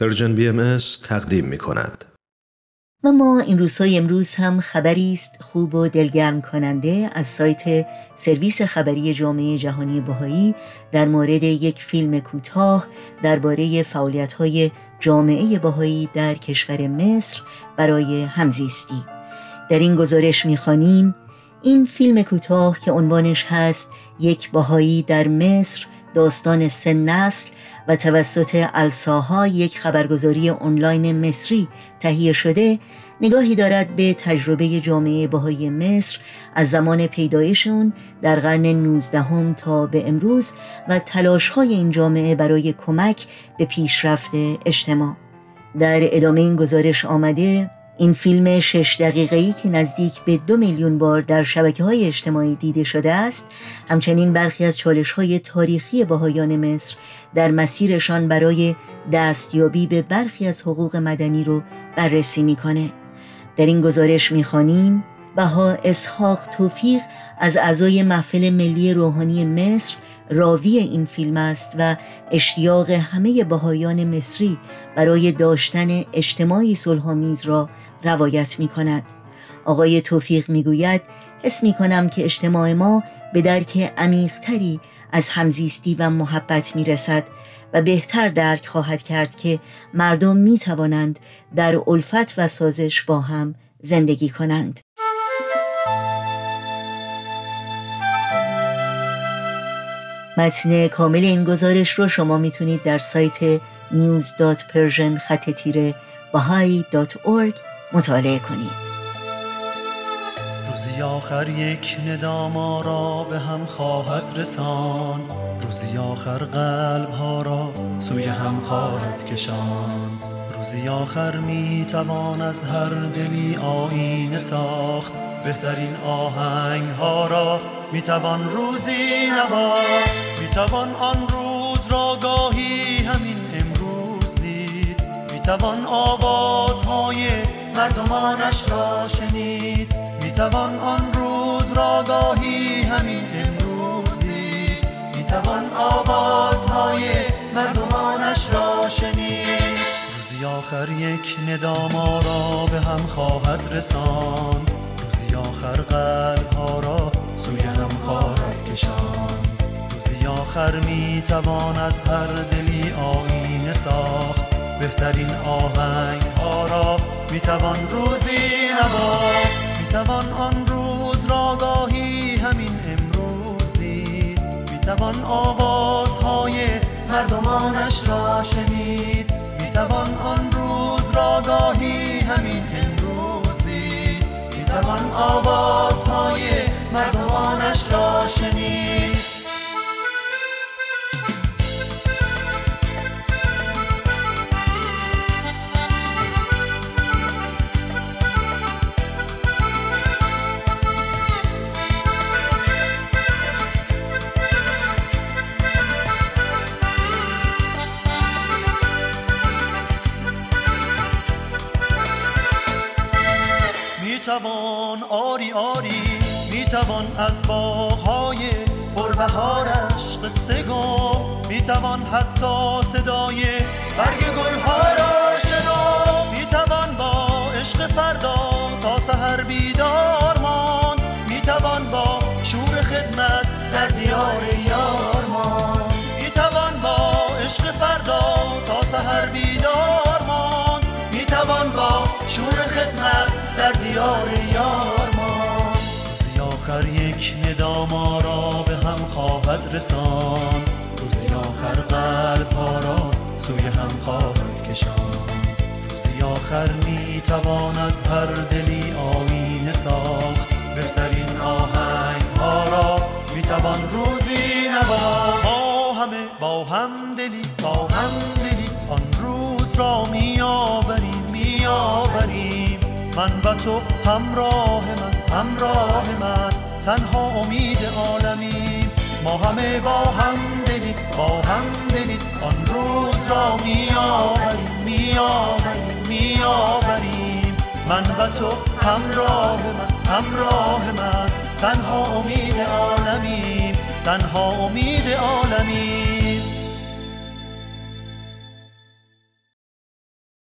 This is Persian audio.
Persian BMS تقدیم می کند. و اما این روزهای امروز هم خبری است خوب و دلگرم کننده از سایت سرویس خبری جامعه جهانی بهایی در مورد یک فیلم کوتاه درباره فعالیت‌های جامعه بهایی در کشور مصر برای همزیستی در این گزارش می‌خوانیم این فیلم کوتاه که عنوانش هست یک بهایی در مصر داستان سه نسل و توسط الساها یک خبرگزاری آنلاین مصری تهیه شده نگاهی دارد به تجربه جامعه بهای مصر از زمان پیدایش اون در قرن 19 تا به امروز و تلاش های این جامعه برای کمک به پیشرفت اجتماع. در ادامه این گزارش آمده این فیلم شش دقیقه‌ای که نزدیک به دو میلیون بار در شبکه های اجتماعی دیده شده است همچنین برخی از چالش های تاریخی باهایان مصر در مسیرشان برای دستیابی به برخی از حقوق مدنی رو بررسی می‌کنه. در این گزارش می‌خوانیم بها اسحاق توفیق از اعضای محفل ملی روحانی مصر راوی این فیلم است و اشتیاق همه بهایان مصری برای داشتن اجتماعی صلحآمیز را روایت می کند آقای توفیق می گوید حس می کنم که اجتماع ما به درک عمیقتری از همزیستی و محبت می رسد و بهتر درک خواهد کرد که مردم می توانند در الفت و سازش با هم زندگی کنند. متن کامل این گزارش رو شما می‌تونید در سایت news.persian خط تیره مطالعه کنید. روزی آخر یک ندام را به هم خواهد رساند روزی آخر قلب ها را سوی هم خواهد کشاند روزی آخر می توان از هر دلی آینه ساخت. بهترین آهنگ ها را می توان روزی نواخت می توان آن روز را گاهی همین امروز دید می توان آوازهای مردمانش را شنید می توان آن روز را گاهی همین امروز دید می توان آوازهای مردمانش را شنید. روزی آخر یک نداما را به هم خواهد رساند روزی آخر قلب ها را سوی هم خواهد کشان. روزی آخر می توان از هر دلی آینه ساخت. بهترین آهنگ ها را می توان روزی نواخت. می توان از باغهای پربهارش قصه گفت. می توان حتی صدای برگ گلها را شنفت می توان با عشق فردا تا سحر بیدار ماند. می توان با شور خدمت در دیار یار ماند. می توان با عشق فردا تا سحر بیدار ماند. می توان با شور خدمت در دیار یار یک نداما را به هم خواهد رسان. روزی آخر قلب ها را سوی هم خواهد کشان. روزی آخر می توان از هر دلی آینه ساخت. بهترین آهنگ ها را می توان روزی نواخت. ما همه با هم دلی با هم دلی آن روز را می آوریم می آوریم من و تو همراه من همراه من. تنها امید عالمیم ما همه با هم دلی با هم دلی آن روز را می آوریم می آوریم می آوریم من و تو همراه من همراه من. تنها امید عالمیم تنها امید عالمیم